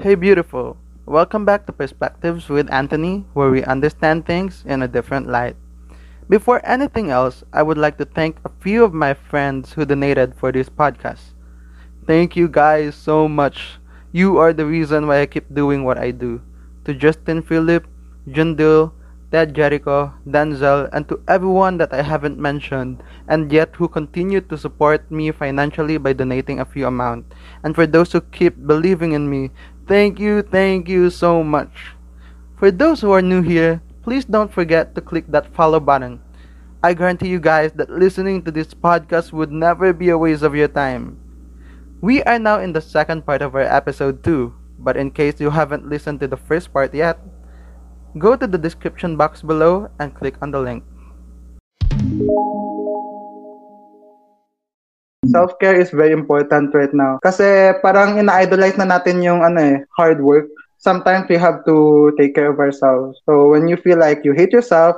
Hey, beautiful. Welcome back to Perspectives with Anthony, where we understand things in a different light. Before anything else, I would like to thank a few of my friends who donated for this podcast. Thank you guys so much. You are the reason why I keep doing what I do. To Justin Philip, Jundil, Ted Jericho, Denzel, and to everyone that I haven't mentioned and yet who continue to support me financially by donating a few amount. And for those who keep believing in me, thank you, thank you so much. For those who are new here, please don't forget to click that follow button. I guarantee you guys that listening to this podcast would never be a waste of your time. We are now in the second part of our episode 2, but in case you haven't listened to the first part yet, Go to the description box below and click on the link. Self-care is very important right now. Kasi parang ina-idolize na natin yung ano eh, hard work. Sometimes we have to take care of ourselves. So when you feel like you hate yourself,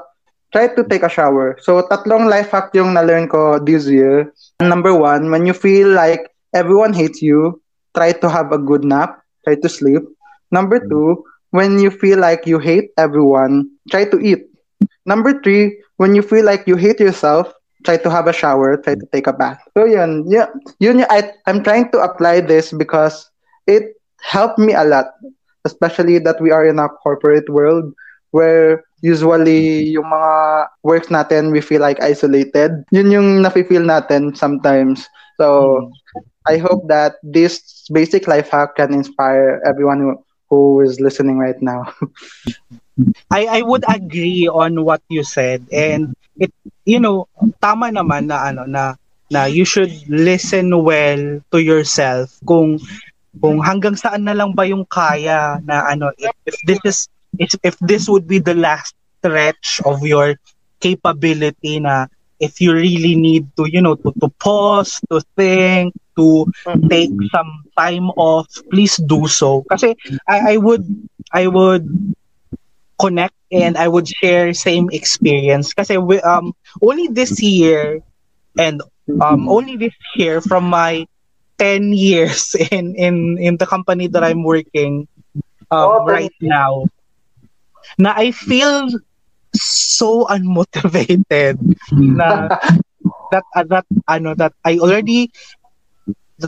try to take a shower. So tatlong life hack yung na-learn ko this year. Number one, when you feel like everyone hates you, try to have a good nap, try to sleep. Number two, when you feel like you hate everyone, try to eat. Number three, when you feel like you hate yourself, try to have a shower, try to take a bath. So yun, yeah, yun, I, I'm trying to apply this because it helped me a lot, especially that we are in a corporate world where usually yung mga works natin, we feel like isolated. Yun yung nafe-feel natin sometimes. So. I hope that this basic life hack can inspire everyone who who is listening right now. I I would agree on what you said and it you know tama naman na ano na na you should listen well to yourself kung kung hanggang saan na lang ba yung kaya na ano if, if this is if, if this would be the last stretch of your capability na if you really need to you know to, to pause to think to take some time off please do so. Kasi I, I would I would connect and I would share same experience. Kasi we, um only this year and um only this year from my 10 years in in in the company that I'm working um, oh, right now na I feel so unmotivated na that uh, that ano that I already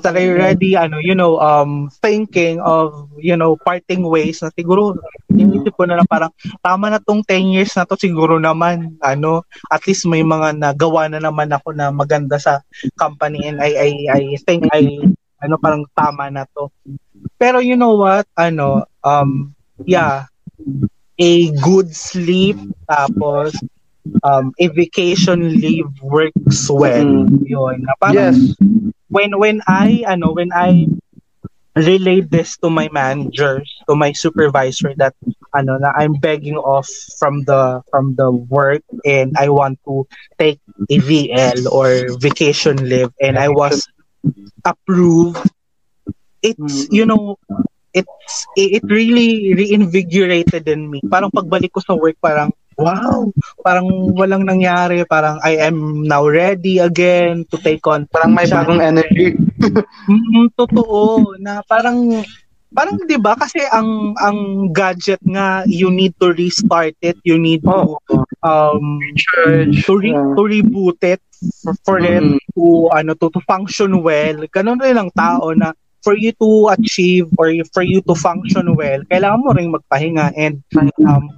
that I already ano you know um thinking of you know parting ways na siguro inisip ko na lang parang tama na tong 10 years na to siguro naman ano at least may mga nagawa na naman ako na maganda sa company and I I I think I ano parang tama na to pero you know what ano um yeah a good sleep tapos um a vacation leave works well mm. yun na parang yes. When when I ano when I relayed this to my managers to my supervisor that ano na I'm begging off from the from the work and I want to take a VL or vacation leave. And I was approved. It's you know it's it really reinvigorated in me. Parang pagbalik ko sa work parang wow, parang walang nangyari, parang I am now ready again to take on. Parang may bagong energy. mm, totoo na parang parang 'di ba kasi ang ang gadget nga you need to restart it, you need to um to, re, to reboot it for, for mm-hmm. it to ano to, to function well. Ganun rin ang tao na for you to achieve or for you to function well, kailangan mo ring magpahinga and um,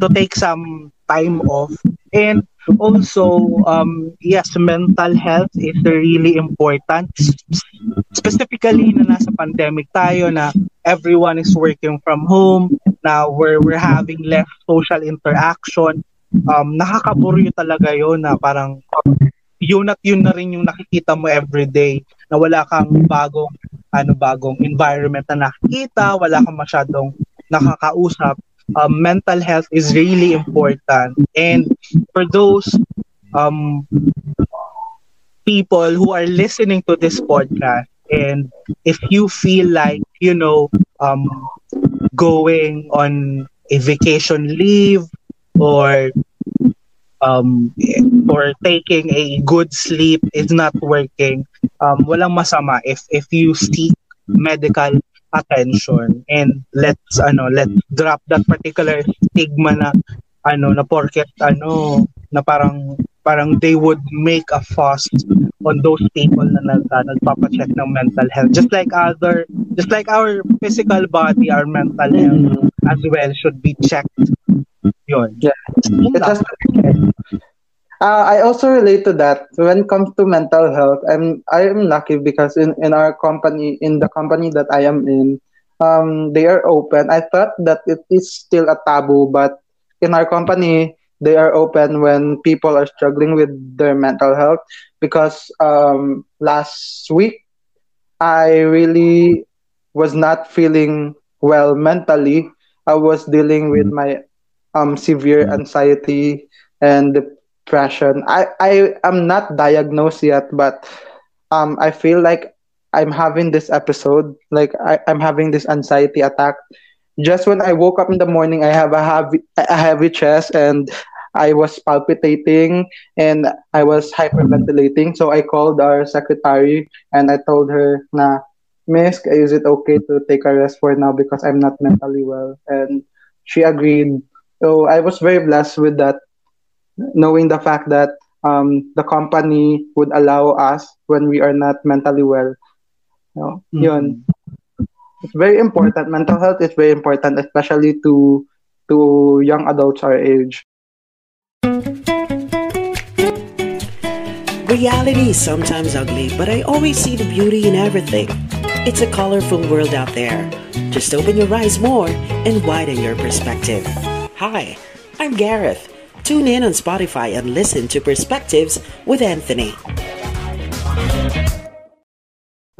to take some time off. And also, um, yes, mental health is really important. Specifically na nasa pandemic tayo na everyone is working from home, na we're, we're having less social interaction. Um, nakakaburyo talaga yon na parang yun at yun na rin yung nakikita mo everyday na wala kang bagong ano bagong environment na nakikita, wala kang masyadong nakakausap. Um, mental health is really important. And for those um, people who are listening to this podcast, and if you feel like, you know, um, going on a vacation leave or um, or taking a good sleep is not working, um, walang masama if if you seek medical attention and let's ano let's drop that particular stigma na ano na porket ano na parang parang they would make a fuss on those people na nag, uh, nagpapacheck ng mental health. Just like other just like our physical body our mental health mm-hmm. as well should be checked. Yun. Yeah. It has to be uh, I also relate to that. When it comes to mental health, I'm I am lucky because in, in our company, in the company that I am in, um, they are open. I thought that it is still a taboo, but in our company, they are open when people are struggling with their mental health. Because um, last week, I really was not feeling well mentally. I was dealing with my um, severe anxiety and depression. I, I am not diagnosed yet, but um, I feel like I'm having this episode, like I, I'm having this anxiety attack. Just when I woke up in the morning, I have a heavy, a heavy chest and I was palpitating and I was hyperventilating. So I called our secretary and I told her, "Na, Miss, is it okay to take a rest for now because I'm not mentally well?" And she agreed. So I was very blessed with that knowing the fact that um, the company would allow us when we are not mentally well. You know, mm-hmm. yun. It's very important. Mental health is very important, especially to to young adults our age. Reality is sometimes ugly, but I always see the beauty in everything. It's a colorful world out there. Just open your eyes more and widen your perspective. Hi, I'm Gareth Tune in on Spotify and listen to Perspectives with Anthony.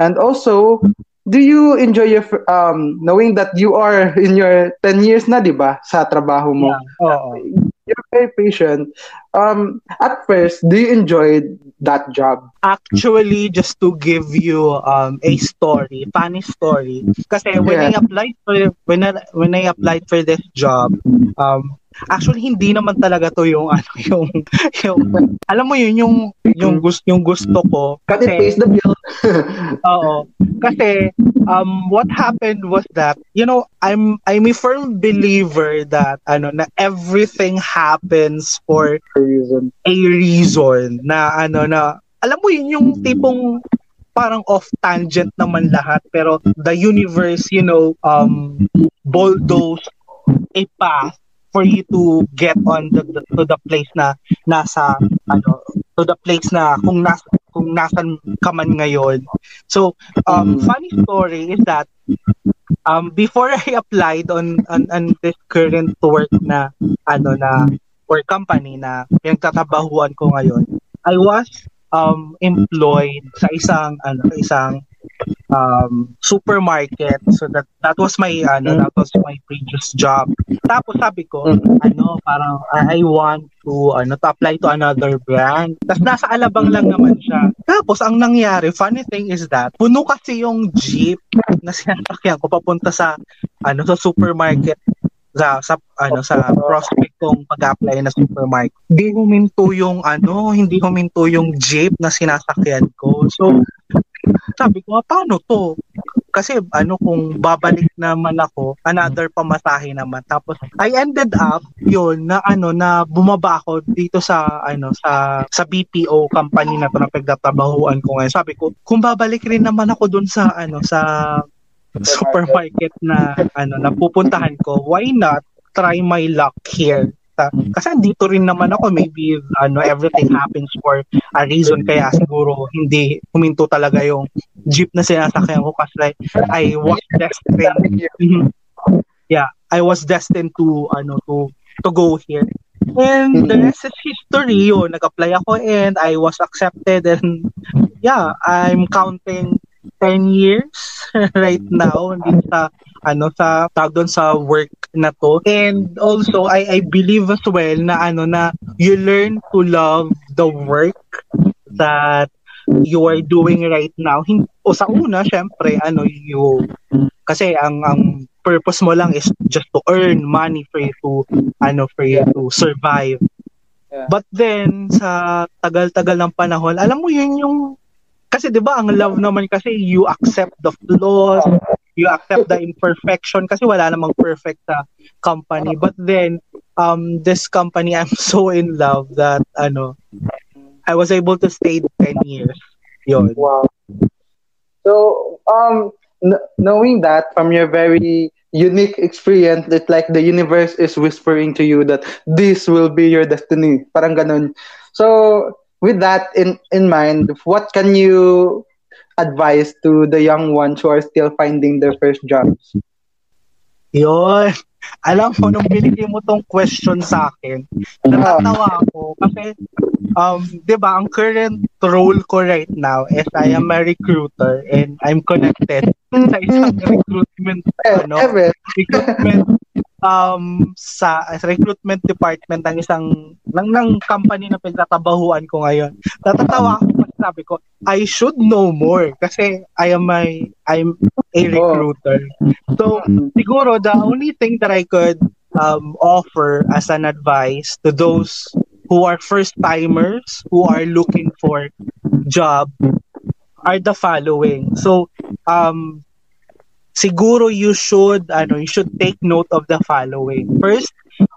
And also, do you enjoy your um knowing that you are in your 10 years na 'di ba sa trabaho mo? Yeah. Oh. You're very patient. Um at first, do you enjoy that job? Actually, just to give you um a story, funny story. Kasi when yeah. I applied for when I, when I applied for this job, um Actually hindi naman talaga to yung ano yung yung alam mo yun yung yung gusto yung gusto ko kasi Cut it, the bill. oo. Kasi um what happened was that you know I'm I'm a firm believer that ano na everything happens for a reason. A reason na ano na alam mo yun yung tipong parang off tangent naman lahat pero the universe you know um bulldoze a path for you to get on the, the to the place na nasa ano to the place na kung nas kung nasan ka man ngayon. So, um, mm. funny story is that um, before I applied on, on on this current work na ano na or company na pinagtatrabahuan ko ngayon, I was um employed sa isang ano isang um, supermarket. So that that was my ano, that was my previous job. Tapos sabi ko, ano, parang I want to ano to apply to another brand. Tapos nasa Alabang lang naman siya. Tapos ang nangyari, funny thing is that puno kasi yung jeep na sinasakyan ko papunta sa ano sa supermarket sa sa ano sa prospect kong pag-apply na supermarket. Hindi huminto yung ano, hindi huminto yung jeep na sinasakyan ko. So sabi ko, paano to? Kasi ano kung babalik naman ako, another pamasahe naman. Tapos I ended up yun na ano na bumaba ako dito sa ano sa sa BPO company na to na pagtatrabahuan ko ngayon. Sabi ko, kung babalik rin naman ako dun sa ano sa supermarket na ano na pupuntahan ko, why not try my luck here? Kasi dito rin naman ako, maybe ano everything happens for a reason kaya siguro hindi huminto talaga yung jeep na sinasakyan ko kasi I was destined yeah, I was destined to ano to to go here. And the rest is history yun. Nag-apply ako and I was accepted and yeah, I'm counting 10 years right now hindi sa ano sa tag doon sa work na to and also I I believe as well na ano na you learn to love the work that you are doing right now o sa una syempre ano you kasi ang ang purpose mo lang is just to earn money for you to ano for you to survive but then sa tagal-tagal ng panahon alam mo yun yung kasi 'di ba ang love naman kasi you accept the flaws you accept the imperfection kasi wala namang perfect sa company. But then, um, this company, I'm so in love that, ano, I was able to stay 10 years. Yun. Wow. So, um, n- knowing that from your very unique experience, that like the universe is whispering to you that this will be your destiny. Parang ganun. So, with that in in mind, what can you advise to the young ones who are still finding their first jobs? Yun. Alam mo, nung binigay mo tong question sa akin, natatawa ako kasi, um, di ba, ang current role ko right now is I am a recruiter and I'm connected sa isang recruitment, ano, recruitment um sa recruitment department ng isang ng, ng company na pinagtatrabahuan ko ngayon. Natatawa ako sabi ko, I should know more kasi I am my I'm a recruiter. So siguro the only thing that I could um offer as an advice to those who are first timers who are looking for job are the following. So um siguro you should ano you should take note of the following first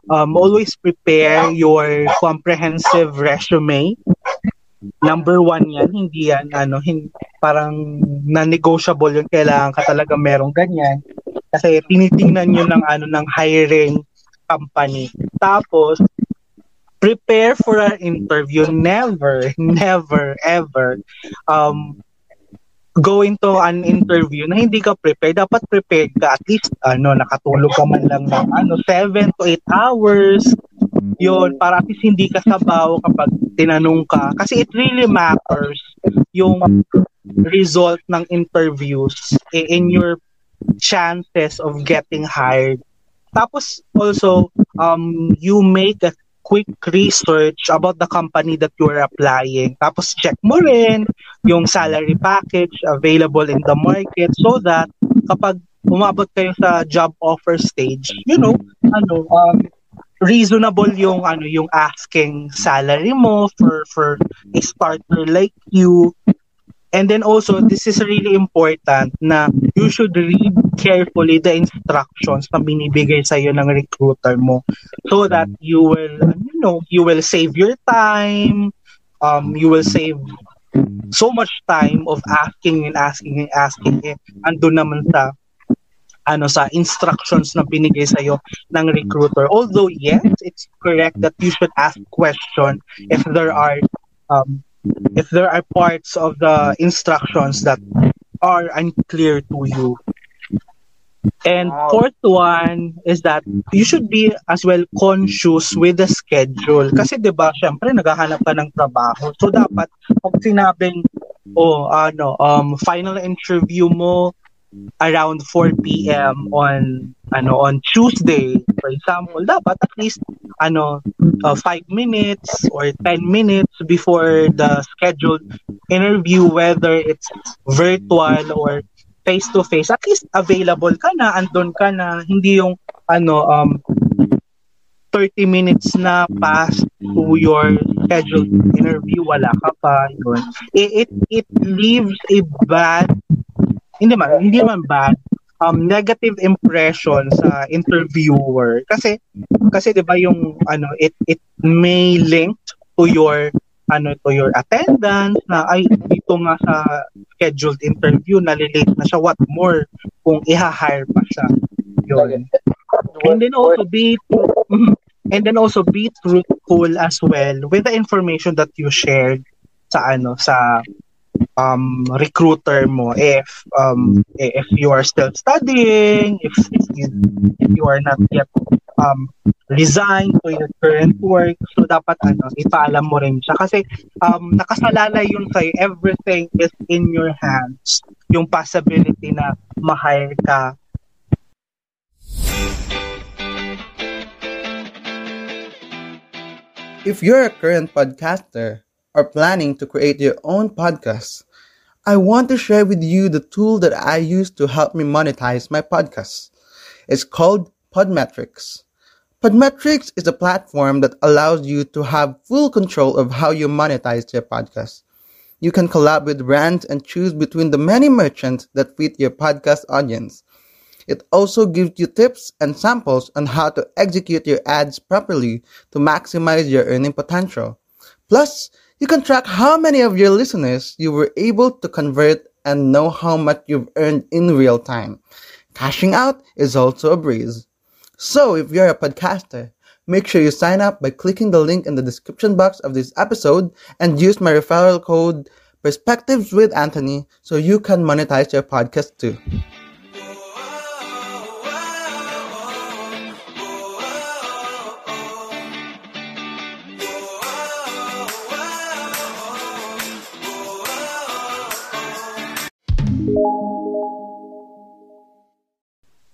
um, always prepare your comprehensive resume number one yan hindi yan ano hin, parang non-negotiable yung kailangan ka talaga merong ganyan. Kasi tinitingnan nyo ng ano ng hiring company. Tapos prepare for an interview never never ever um going to an interview na hindi ka prepared, dapat prepared ka at least ano nakatulog ka man lang ng ano 7 to 8 hours. Yun, para at least hindi ka sabaw kapag tinanong ka kasi it really matters yung result ng interviews in your chances of getting hired. Tapos also um you make a quick research about the company that you are applying. Tapos check mo rin yung salary package available in the market so that kapag umabot kayo sa job offer stage, you know, ano, um, reasonable yung ano yung asking salary mo for for a starter like you And then also, this is really important na you should read carefully the instructions na binibigay sa iyo ng recruiter mo so that you will, you know, you will save your time, um, you will save so much time of asking and asking and asking. Eh, ando naman sa ano sa instructions na binigay sa iyo ng recruiter. Although yes, it's correct that you should ask question if there are um, if there are parts of the instructions that are unclear to you. And fourth one is that you should be as well conscious with the schedule. Kasi 'di ba, syempre naghahanap ka ng trabaho. So dapat pag sinabing oh ano um final interview mo around 4 p.m. on ano on Tuesday. For example dapat at least ano uh, 5 minutes or 10 minutes before the scheduled interview whether it's virtual or face to face at least available ka na andon ka na. Hindi yung ano um 30 minutes na past to your scheduled interview wala ka pa yun. It it, it leaves a bad hindi man, hindi man bad, um, negative impression sa interviewer. Kasi kasi 'di ba yung ano it it may link to your ano to your attendance na ay dito nga sa scheduled interview nalilate na siya. What more kung iha-hire pa siya? Yun. And then also be and then also be truthful as well with the information that you shared sa ano sa um, recruiter mo if um, if you are still studying, if, if, you, if you are not yet um, resigned to your current work, so dapat ano, ipaalam mo rin siya. Kasi um, nakasalalay yun sa'yo, everything is in your hands. Yung possibility na ma-hire ka. If you're a current podcaster, are planning to create your own podcast, I want to share with you the tool that I use to help me monetize my podcast. It's called Podmetrics. Podmetrics is a platform that allows you to have full control of how you monetize your podcast. You can collab with brands and choose between the many merchants that fit your podcast audience. It also gives you tips and samples on how to execute your ads properly to maximize your earning potential. Plus, you can track how many of your listeners you were able to convert and know how much you've earned in real time. Cashing out is also a breeze. So, if you're a podcaster, make sure you sign up by clicking the link in the description box of this episode and use my referral code Perspectives with Anthony so you can monetize your podcast too.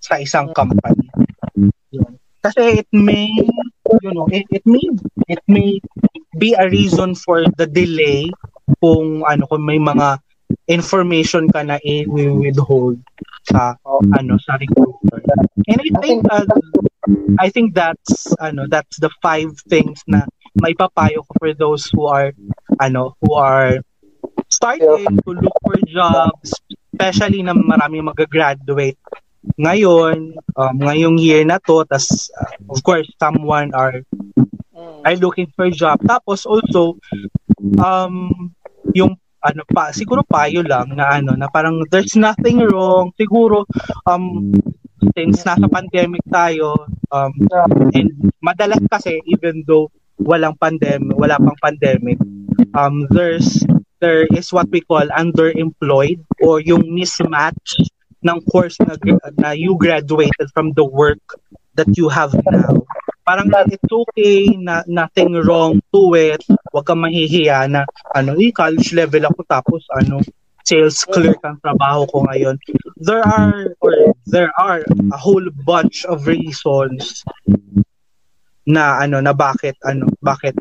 Sa isang company. Yun. Kasi it may, you know, it, it may, it may be a reason for the delay kung ano kung may mga information ka na i-withhold sa ano sa recruiter. And I think uh, I think that's ano that's the five things na may papayo ko for those who are ano who are starting to look for jobs especially na marami mag-graduate ngayon, um, ngayong year na to, tas uh, of course, someone are are looking for job. Tapos also, um, yung ano pa, siguro payo lang na ano, na parang there's nothing wrong. Siguro, um, since nasa pandemic tayo, um, and madalas kasi, even though walang pandemic, wala pang pandemic, um, there's, there is what we call underemployed or yung mismatch ng course na, na you graduated from the work that you have now. Parang it's okay, na nothing wrong to it. Huwag kang mahihiya na ano, eh, college level ako tapos ano, sales clerk ang trabaho ko ngayon. There are or there are a whole bunch of reasons na ano na bakit ano bakit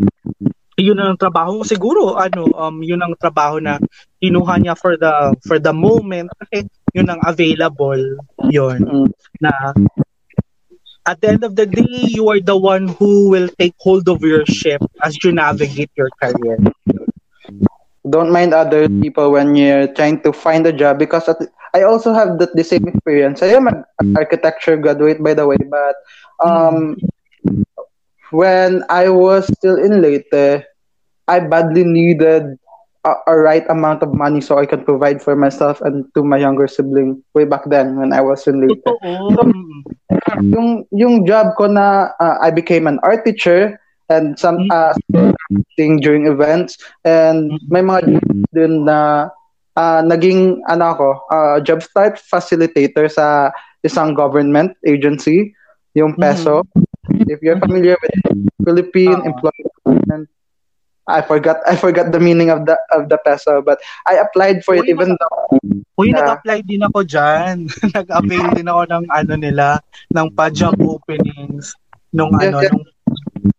yun ang trabaho siguro ano um yun ang trabaho na kinuha niya for the for the moment kasi yun ang available yun mm. na at the end of the day you are the one who will take hold of your ship as you navigate your career don't mind other people when you're trying to find a job because I also have the, the same experience I am an architecture graduate by the way but um when I was still in Leyte, I badly needed a, a, right amount of money so I can provide for myself and to my younger sibling way back then when I was in Leyte. So, yung yung job ko na uh, I became an art teacher and some uh, thing during events and may mga din na uh, naging ano ako uh, job start facilitator sa isang government agency yung peso. Mm-hmm if you're familiar with Philippine uh, employment, I forgot I forgot the meaning of the of the peso, but I applied for Uy, it even though. Uy, uh, nag-apply din ako diyan. nag-avail din ako ng ano nila, ng pa-job openings nung yes, ano yes. nung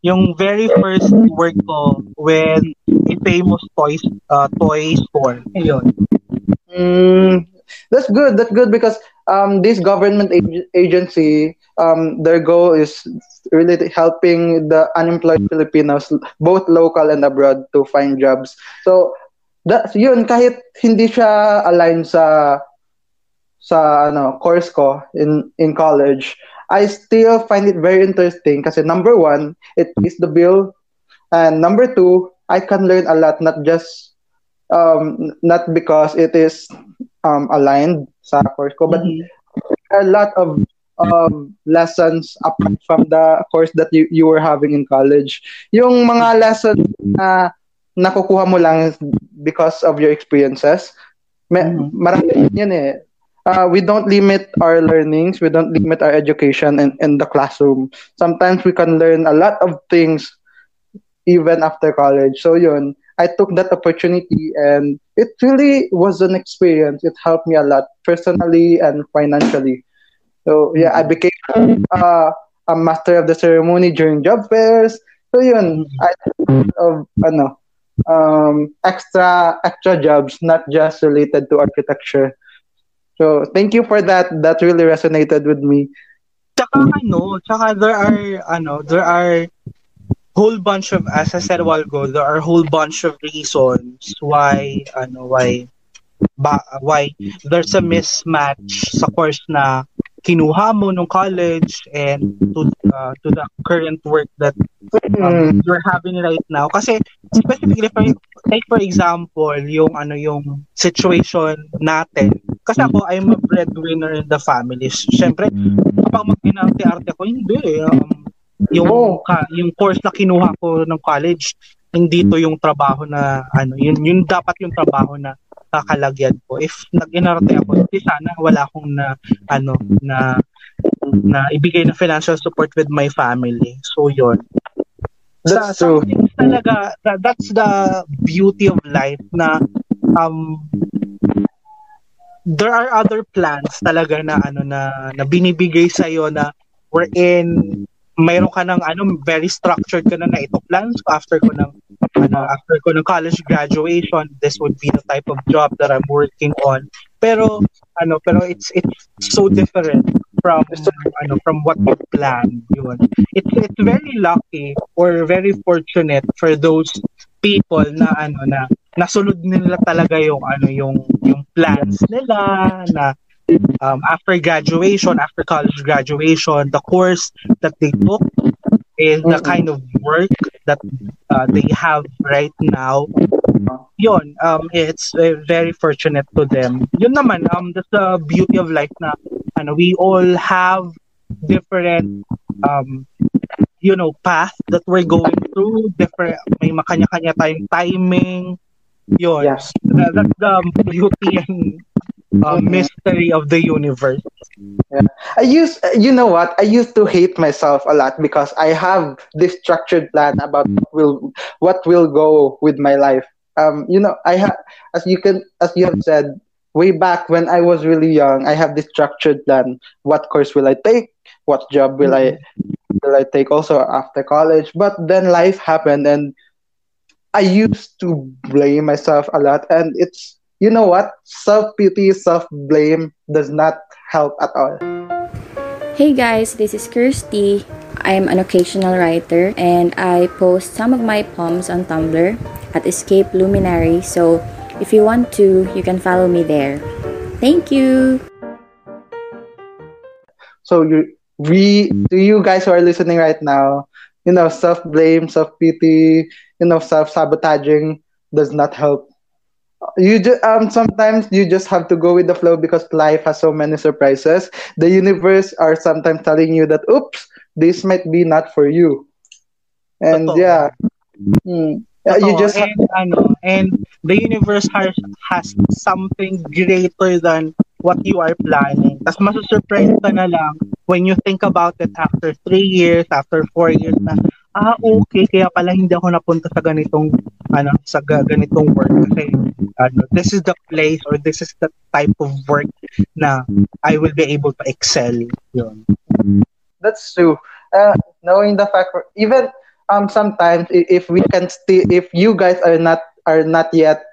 yung very first work ko with a famous toys uh, toy store. Ayun. Mm, that's good. That's good because um, this government ag- agency, um, their goal is really helping the unemployed Filipinos, both local and abroad, to find jobs. So, that's yun, kahit hindi siya aligned sa sa ano course ko in in college, I still find it very interesting kasi number one, it is the bill, and number two, I can learn a lot, not just um, not because it is um, aligned sa course ko, but mm-hmm. a lot of um, lessons apart from the course that you, you were having in college. Yung mga lessons na nakukuha mo lang because of your experiences, may, mm-hmm. marami yun eh. Uh, we don't limit our learnings, we don't limit our education in, in the classroom. Sometimes we can learn a lot of things even after college. So yun, I took that opportunity and it really was an experience. It helped me a lot personally and financially. So yeah, I became uh, a master of the ceremony during job fairs. So yun, I of ano, um, extra extra jobs, not just related to architecture. So thank you for that. That really resonated with me. Tsaka ano, tsaka there are ano, there are whole bunch of as I said a while ago, there are whole bunch of reasons why ano why ba, why there's a mismatch sa course na kinuha mo nung college and to uh, to the current work that Mm. um, you're having right now kasi specifically for take for example yung ano yung situation natin kasi ako I'm a breadwinner in the family syempre kapag mag-arte ako hindi eh. um, yung ka, yung course na kinuha ko ng college hindi to yung trabaho na ano yun yun dapat yung trabaho na kakalagyan ko if nag-inarte ako hindi sana wala akong na ano na na ibigay na financial support with my family. So yun. That's sa, true. things talaga that, that's the beauty of life na um there are other plans talaga na ano na, na binibigay sa na we're in mayroon ka ng ano very structured ka na na ito plans ko after ko ng ano after ko ng college graduation this would be the type of job that I'm working on. Pero ano pero it's it's so different from ano from what you plan yun. It's it's very lucky or very fortunate for those people na ano na nasunod nila talaga yung ano yung yung plans nila na um, after graduation after college graduation the course that they took is the kind of work that uh, they have right now yun um it's uh, very fortunate to them yun naman um that's the beauty of life na ano we all have different um you know path that we're going through different may makanya-kanya tayong timing yun Yes. That- that's the beauty and uh, mystery of the universe I used, you know what? I used to hate myself a lot because I have this structured plan about what will what will go with my life. Um, you know, I have, as you can, as you have said, way back when I was really young, I have this structured plan. What course will I take? What job will I will I take also after college? But then life happened, and I used to blame myself a lot, and it's you know what? Self pity, self blame does not help at all. Hey guys, this is Kirsty. I'm an occasional writer and I post some of my poems on Tumblr at Escape Luminary. So if you want to, you can follow me there. Thank you. So you we to you guys who are listening right now, you know, self blame, self pity, you know, self sabotaging does not help. You just um sometimes you just have to go with the flow because life has so many surprises. The universe are sometimes telling you that oops, this might be not for you. And Totoo. yeah. Hmm. Yeah, you Totoo. just and ano and the universe has has something greater than what you are planning. Tapos masusurprise ka na lang when you think about it after three years, after four years na, ah, okay, kaya pala hindi ako napunta sa ganitong, ano, sa ga- ganitong work. Kasi, ano, this is the place or this is the type of work na I will be able to excel. That's true. Uh, knowing the fact, even um, sometimes if we can still, if you guys are not are not yet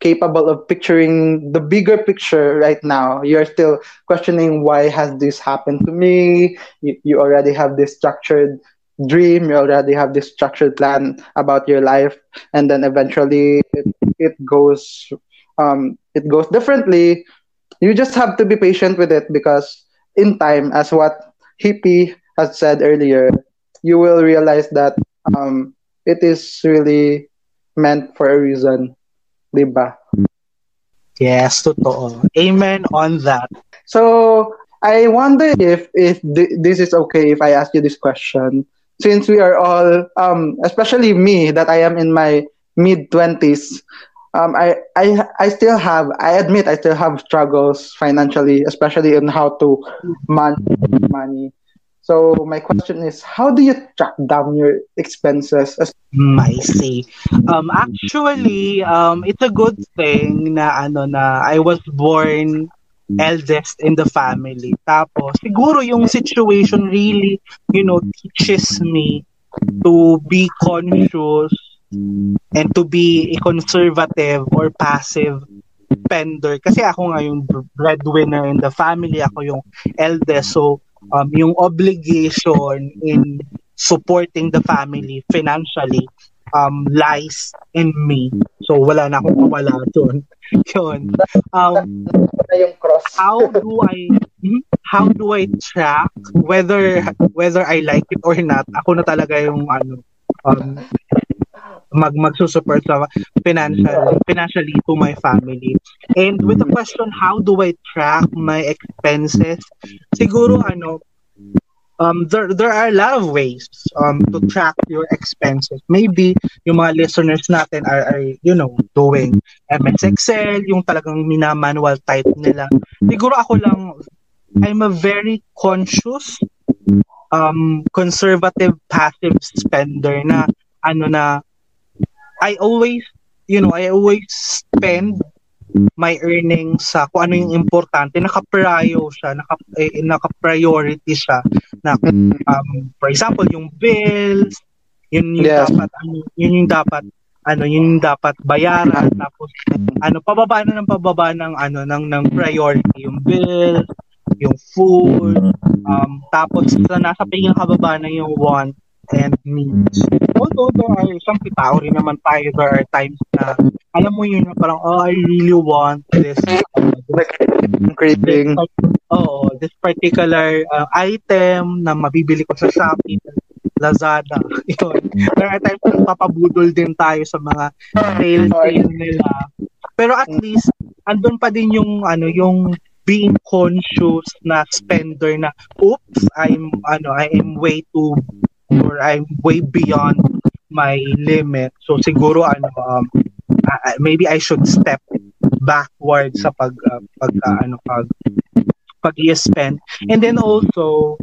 capable of picturing the bigger picture right now, you're still questioning why has this happened to me. You, you already have this structured dream. You already have this structured plan about your life, and then eventually it, it goes um, it goes differently. You just have to be patient with it because in time, as what Hippie has said earlier, you will realize that um, it is really meant for a reason. Diba? Yes, totoo. Amen on that. So I wonder if if th- this is okay if I ask you this question, since we are all, um, especially me, that I am in my mid twenties. Um, I, I I still have I admit I still have struggles financially, especially in how to manage money. So my question is, how do you track down your expenses? Mm, I see. Um, actually, um, it's a good thing na ano na I was born eldest in the family. Tapos, siguro yung situation really, you know, teaches me to be conscious and to be a conservative or passive spender. Kasi ako nga yung breadwinner in the family, ako yung eldest. So, um, yung obligation in supporting the family financially um, lies in me. So, wala na akong mawala doon. Yun. Um, yung cross. how do I hmm? how do I track whether whether I like it or not? Ako na talaga yung ano um mag magsusupport sa financial financially to my family. And with the question how do I track my expenses? Siguro ano um there there are a lot of ways um to track your expenses. Maybe yung mga listeners natin are, are you know doing MS Excel, yung talagang minamanual type nila. Siguro ako lang I'm a very conscious um conservative passive spender na ano na I always you know I always spend my earnings sa kung ano yung importante naka-prio siya naka eh, naka-priority siya na um, for example yung bills yun yung Yes. dapat ano yun yung dapat ano yun yung dapat bayaran tapos ano pababa na ng pababa ng ano ng ng priority yung bills yung food um tapos sa nasa pingang kababa na yung want and needs although there are some tao rin naman tayo there are times na alam mo yun na parang oh I really want this uh, Like, craving. Oo, this particular uh, item na mabibili ko sa Shopee, Lazada. Yun. There are times na papabudol din tayo sa mga sale sale nila. Pero at least andun pa din yung ano, yung being conscious na spender na oops, I'm ano, I am way too or I'm way beyond my limit. So siguro ano um I- maybe I should step backward sa pag uh, pag uh, ano pag pag spend and then also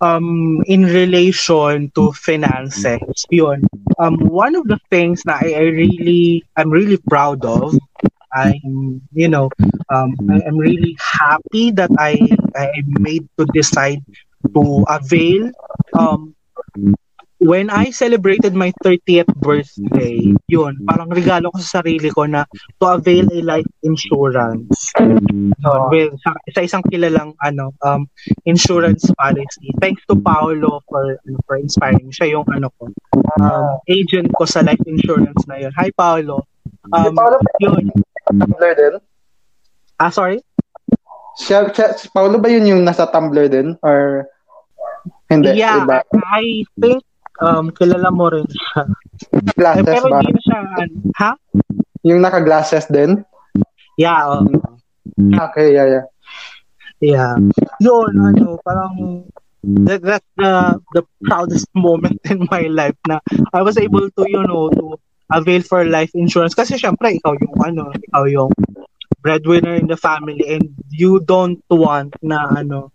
um in relation to finances yun. Um one of the things na I, I really I'm really proud of I'm you know um I'm really happy that I I made to decide to avail um when I celebrated my 30th birthday, yun, parang regalo ko sa sarili ko na to avail a life insurance. Yun, with, sa, sa isang kilalang ano, um, insurance policy. Thanks to Paolo for ano, for inspiring. Siya yung ano ko, um, agent ko sa life insurance na yun. Hi Paolo. Si Um, Paolo yun. Tumblr din? Ah, sorry? Siya, siya, si Paolo ba yun yung nasa Tumblr din? Or hindi? Yeah, Iba? I think um, kilala mo rin siya. Eh, Glasses pero ba? na siya, ano, ha? Yung naka-glasses din? Yeah, oo. Okay, yeah, yeah. Yeah. Yun, ano, parang that, that's the the proudest moment in my life na I was able to, you know, to avail for life insurance. Kasi syempre, ikaw yung, ano, ikaw yung breadwinner in the family and you don't want na, ano,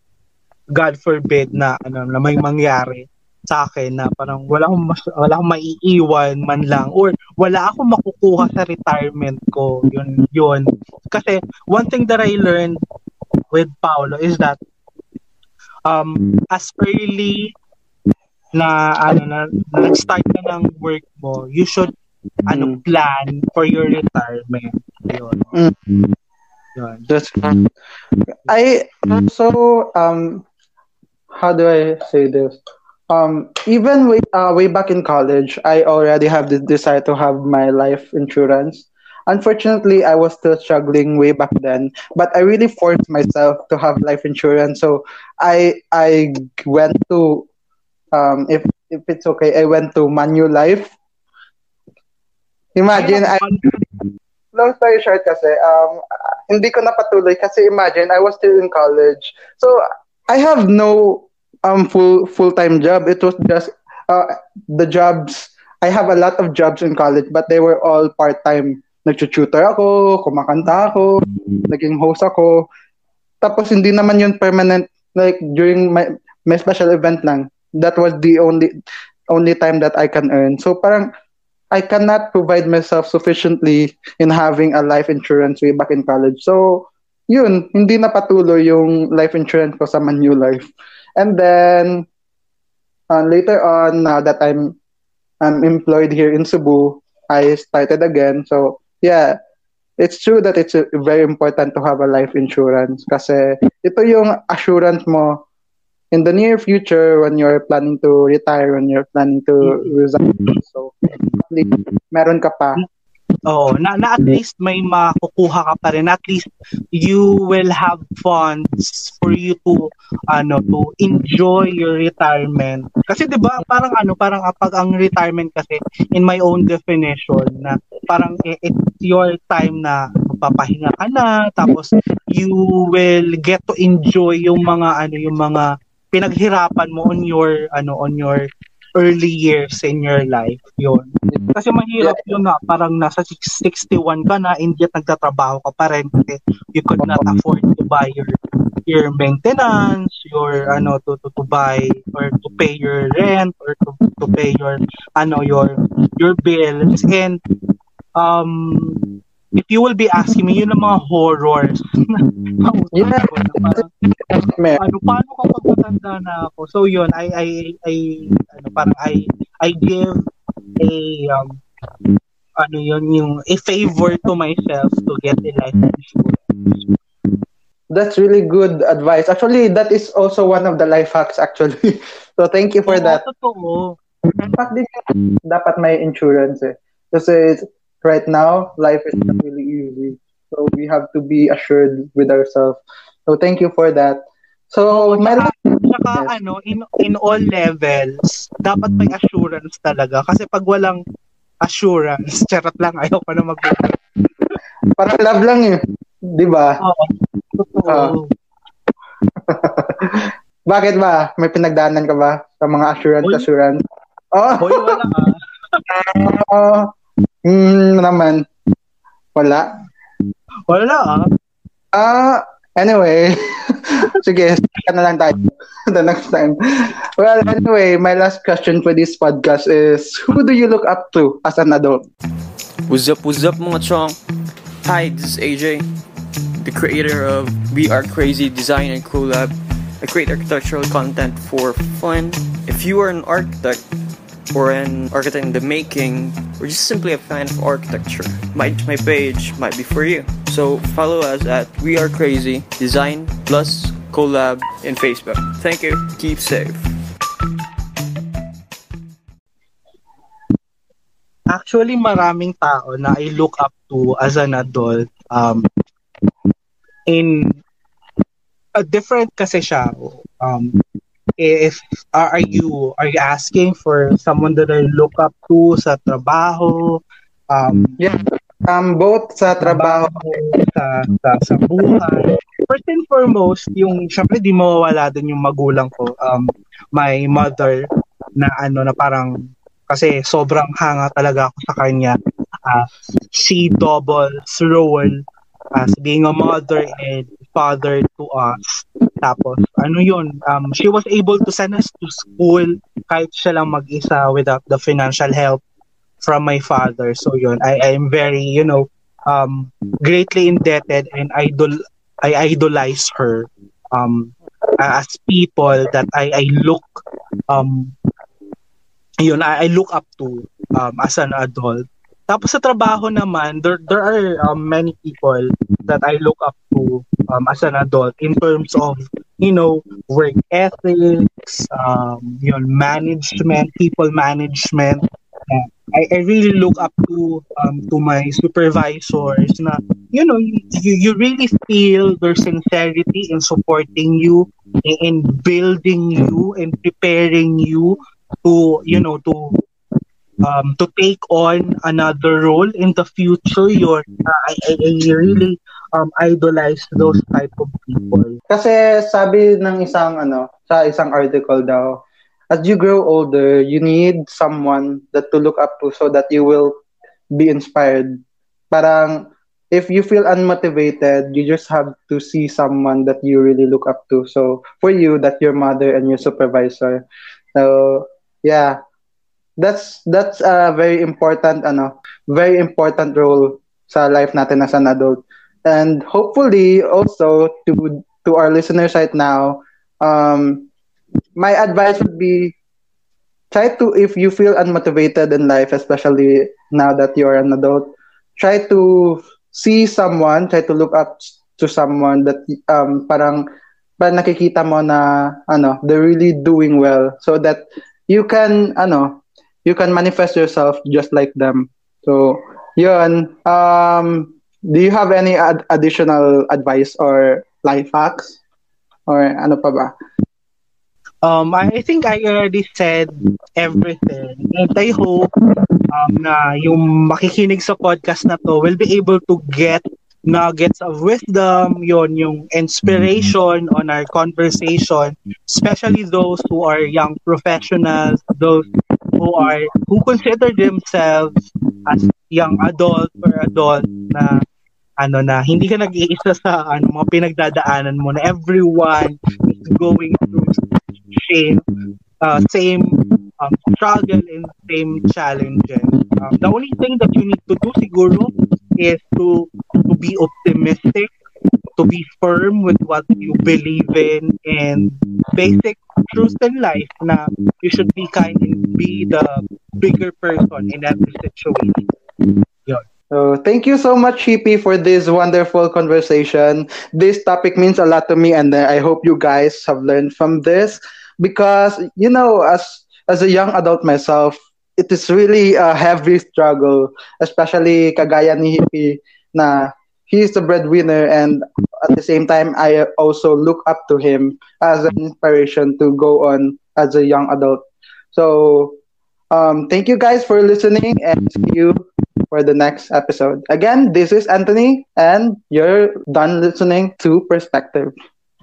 God forbid na, ano, na may mangyari sa akin na parang wala akong, mas, wala akong maiiwan man lang or wala akong makukuha sa retirement ko. Yun, yun. Kasi one thing that I learned with Paolo is that um as early na ano na, na nag-start ka ng work mo, you should ano Mm. plan for your retirement. Yun. Mm. Yun. Just, I also, um, how do I say this? Um, even way, uh, way back in college, I already have the desire to have my life insurance. Unfortunately, I was still struggling way back then, but I really forced myself to have life insurance. So I I went to, um, if if it's okay, I went to Manulife. Imagine I long story short kasi, um, hindi ko napatuloy kasi imagine, I was still in college. So, I have no um full full-time job. It was just uh, the jobs, I have a lot of jobs in college, but they were all part-time. Nag-tutor ako, kumakanta ako, naging host ako. Tapos hindi naman yun permanent, like during my, my special event lang. That was the only only time that I can earn. So parang I cannot provide myself sufficiently in having a life insurance way back in college. So, yun, hindi napatuloy yung life insurance ko sa Manulife. And then, uh, later on, now that I'm I'm employed here in Cebu, I started again. So, yeah, it's true that it's uh, very important to have a life insurance kasi ito yung assurance mo in the near future when you're planning to retire, when you're planning to resign, so at least meron ka pa. Oo, na, na at least may makukuha ka pa rin. At least you will have funds for you to ano to enjoy your retirement. Kasi 'di ba parang ano parang pag ang retirement kasi in my own definition na parang eh, it's your time na papahinga ka na tapos you will get to enjoy yung mga ano yung mga pinaghirapan mo on your ano on your early years in your life yon kasi mahirap yun na parang nasa 61 ka na hindi at nagtatrabaho ka pa rin you could not afford to buy your your maintenance your ano to to, to buy or to pay your rent or to, to pay your ano your your bills. And um if you will be asking me, yun ang mga horrors. Yeah. parang, ano, paano kapag matanda na ako? So yun, I, I, I, ano, parang I, I give a, um, ano yun, yung, a favor to myself to get a life insurance. That's really good advice. Actually, that is also one of the life hacks actually. so thank you for Oo, that. Totoo. In fact, dapat may insurance eh. Kasi right now, life is not really easy. So we have to be assured with ourselves. So thank you for that. So, Tsaka, tsaka Yes. ano, in, in all levels, dapat may assurance talaga. Kasi pag walang assurance, charot lang, ayaw ko na mag parang love lang eh. Di ba? Oo. Ah. Bakit ba? May pinagdaanan ka ba sa mga assurance Uy. assurance? Oh, Hoy, wala ah. Hmm, naman. Wala. Wala ah. Ah, anyway. Sige, ka na lang tayo the next time. Well, anyway, my last question for this podcast is, who do you look up to as an adult? What's up, what's up mga chong? Hi, this is AJ, the creator of We Are Crazy Design and Collab. I create architectural content for fun. If you are an architect or an architect in the making, or just simply a fan of architecture, my, my page might be for you. So follow us at We Are Crazy Design plus Collab in Facebook. Thank you. Keep safe. Actually, maraming tao na I look up to as an adult um, in a different kasi siya. Um, if are, are you are you asking for someone that I look up to sa trabaho um Yeah. Um, both sa trabaho. sa sa, sa buhay first and foremost yung syempre di mawawala din yung magulang ko um my mother na ano na parang kasi sobrang hanga talaga ako sa kanya uh, she doubles role as being a mother and father to us. Tapos ano yun um she was able to send us to school kahit siya lang mag-isa without the financial help from my father. So yun I I'm very you know um greatly indebted and idol I idolize her um as people that I I look um yun I, I look up to um as an adult tapos sa trabaho naman there there are um, many people that I look up to um, as an adult in terms of you know work ethics um yun management people management. I, I really look up to um, to my supervisors na you know you, you really feel their sincerity in supporting you in, in building you and preparing you to you know to um, to take on another role in the future you're uh, I, I, really um, idolize those type of people Kasi sabi ng isang ano, sa isang article daw, as you grow older, you need someone that to look up to so that you will be inspired. Parang if you feel unmotivated, you just have to see someone that you really look up to. So for you, that's your mother and your supervisor. So yeah, that's that's a very important ano, very important role sa life natin as an adult. And hopefully also to to our listeners right now, um, my advice would be try to if you feel unmotivated in life, especially now that you are an adult, try to see someone, try to look up to someone that um parang pa nakikita mo na ano, they're really doing well so that you can ano, you can manifest yourself just like them. So, yun. Um, do you have any ad- additional advice or life hacks? Or ano pa ba? Um, I think I already said everything. And I hope um, na yung makikinig sa podcast na to will be able to get nuggets of wisdom, yon yung inspiration on our conversation, especially those who are young professionals, those who are who consider themselves as young adult or adult na ano na hindi ka nag-iisa sa ano mga pinagdadaanan mo na everyone is going through same uh, same um, struggle and same challenges. Um, the only thing that you need to do siguro is to to be optimistic, to be firm with what you believe in, and basic truths in life na you should be kind and be the bigger person in every situation. Yun. So thank you so much, Hippie, for this wonderful conversation. This topic means a lot to me, and I hope you guys have learned from this because you know, as as a young adult myself, it is really a heavy struggle, especially kagaya ni Hippie na he's the breadwinner and at the same time I also look up to him as an inspiration to go on as a young adult. So um, thank you guys for listening and see you for the next episode. Again, this is Anthony and you're done listening to Perspective.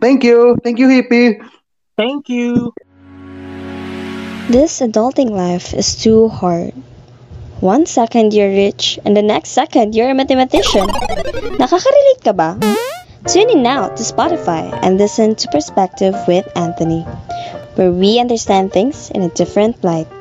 Thank you. Thank you, Hippie. Thank you. This adulting life is too hard. One second you're rich, and the next second you're a mathematician. Nakaka-relate ka ba? Tune in now to Spotify and listen to Perspective with Anthony, where we understand things in a different light.